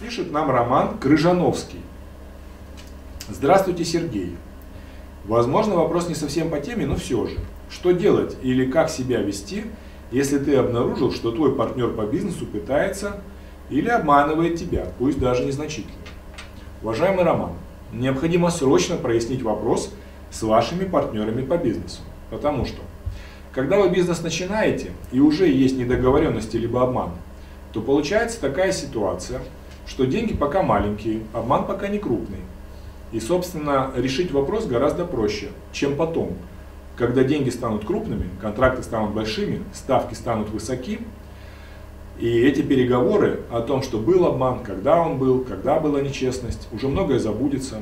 Пишет нам Роман Крыжановский. Здравствуйте, Сергей. Возможно, вопрос не совсем по теме, но все же. Что делать или как себя вести, если ты обнаружил, что твой партнер по бизнесу пытается или обманывает тебя, пусть даже незначительно? Уважаемый Роман, необходимо срочно прояснить вопрос с вашими партнерами по бизнесу. Потому что, когда вы бизнес начинаете и уже есть недоговоренности либо обман, то получается такая ситуация, что деньги пока маленькие, обман пока не крупный. И, собственно, решить вопрос гораздо проще, чем потом, когда деньги станут крупными, контракты станут большими, ставки станут высоки, и эти переговоры о том, что был обман, когда он был, когда была нечестность, уже многое забудется.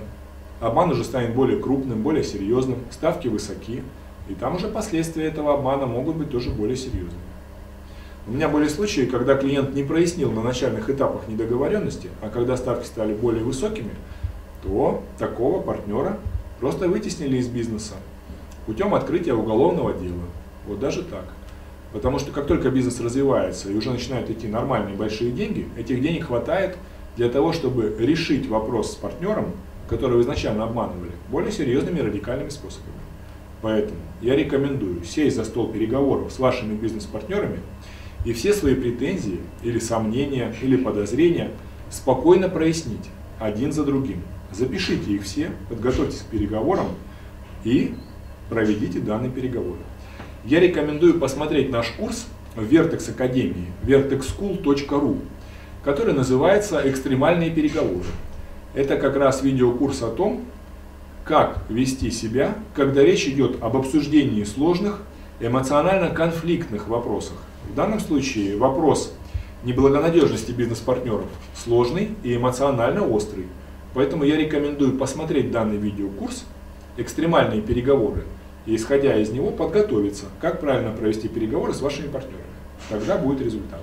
Обман уже станет более крупным, более серьезным, ставки высоки, и там уже последствия этого обмана могут быть тоже более серьезными. У меня были случаи, когда клиент не прояснил на начальных этапах недоговоренности, а когда ставки стали более высокими, то такого партнера просто вытеснили из бизнеса путем открытия уголовного дела. Вот даже так. Потому что как только бизнес развивается и уже начинают идти нормальные большие деньги, этих денег хватает для того, чтобы решить вопрос с партнером, который вы изначально обманывали, более серьезными радикальными способами. Поэтому я рекомендую сесть за стол переговоров с вашими бизнес-партнерами и все свои претензии или сомнения или подозрения спокойно прояснить один за другим. Запишите их все, подготовьтесь к переговорам и проведите данные переговоры. Я рекомендую посмотреть наш курс в Vertex Академии, vertexschool.ru, который называется «Экстремальные переговоры». Это как раз видеокурс о том, как вести себя, когда речь идет об обсуждении сложных, эмоционально-конфликтных вопросах. В данном случае вопрос неблагонадежности бизнес-партнеров сложный и эмоционально острый. Поэтому я рекомендую посмотреть данный видеокурс «Экстремальные переговоры» и, исходя из него, подготовиться, как правильно провести переговоры с вашими партнерами. Тогда будет результат.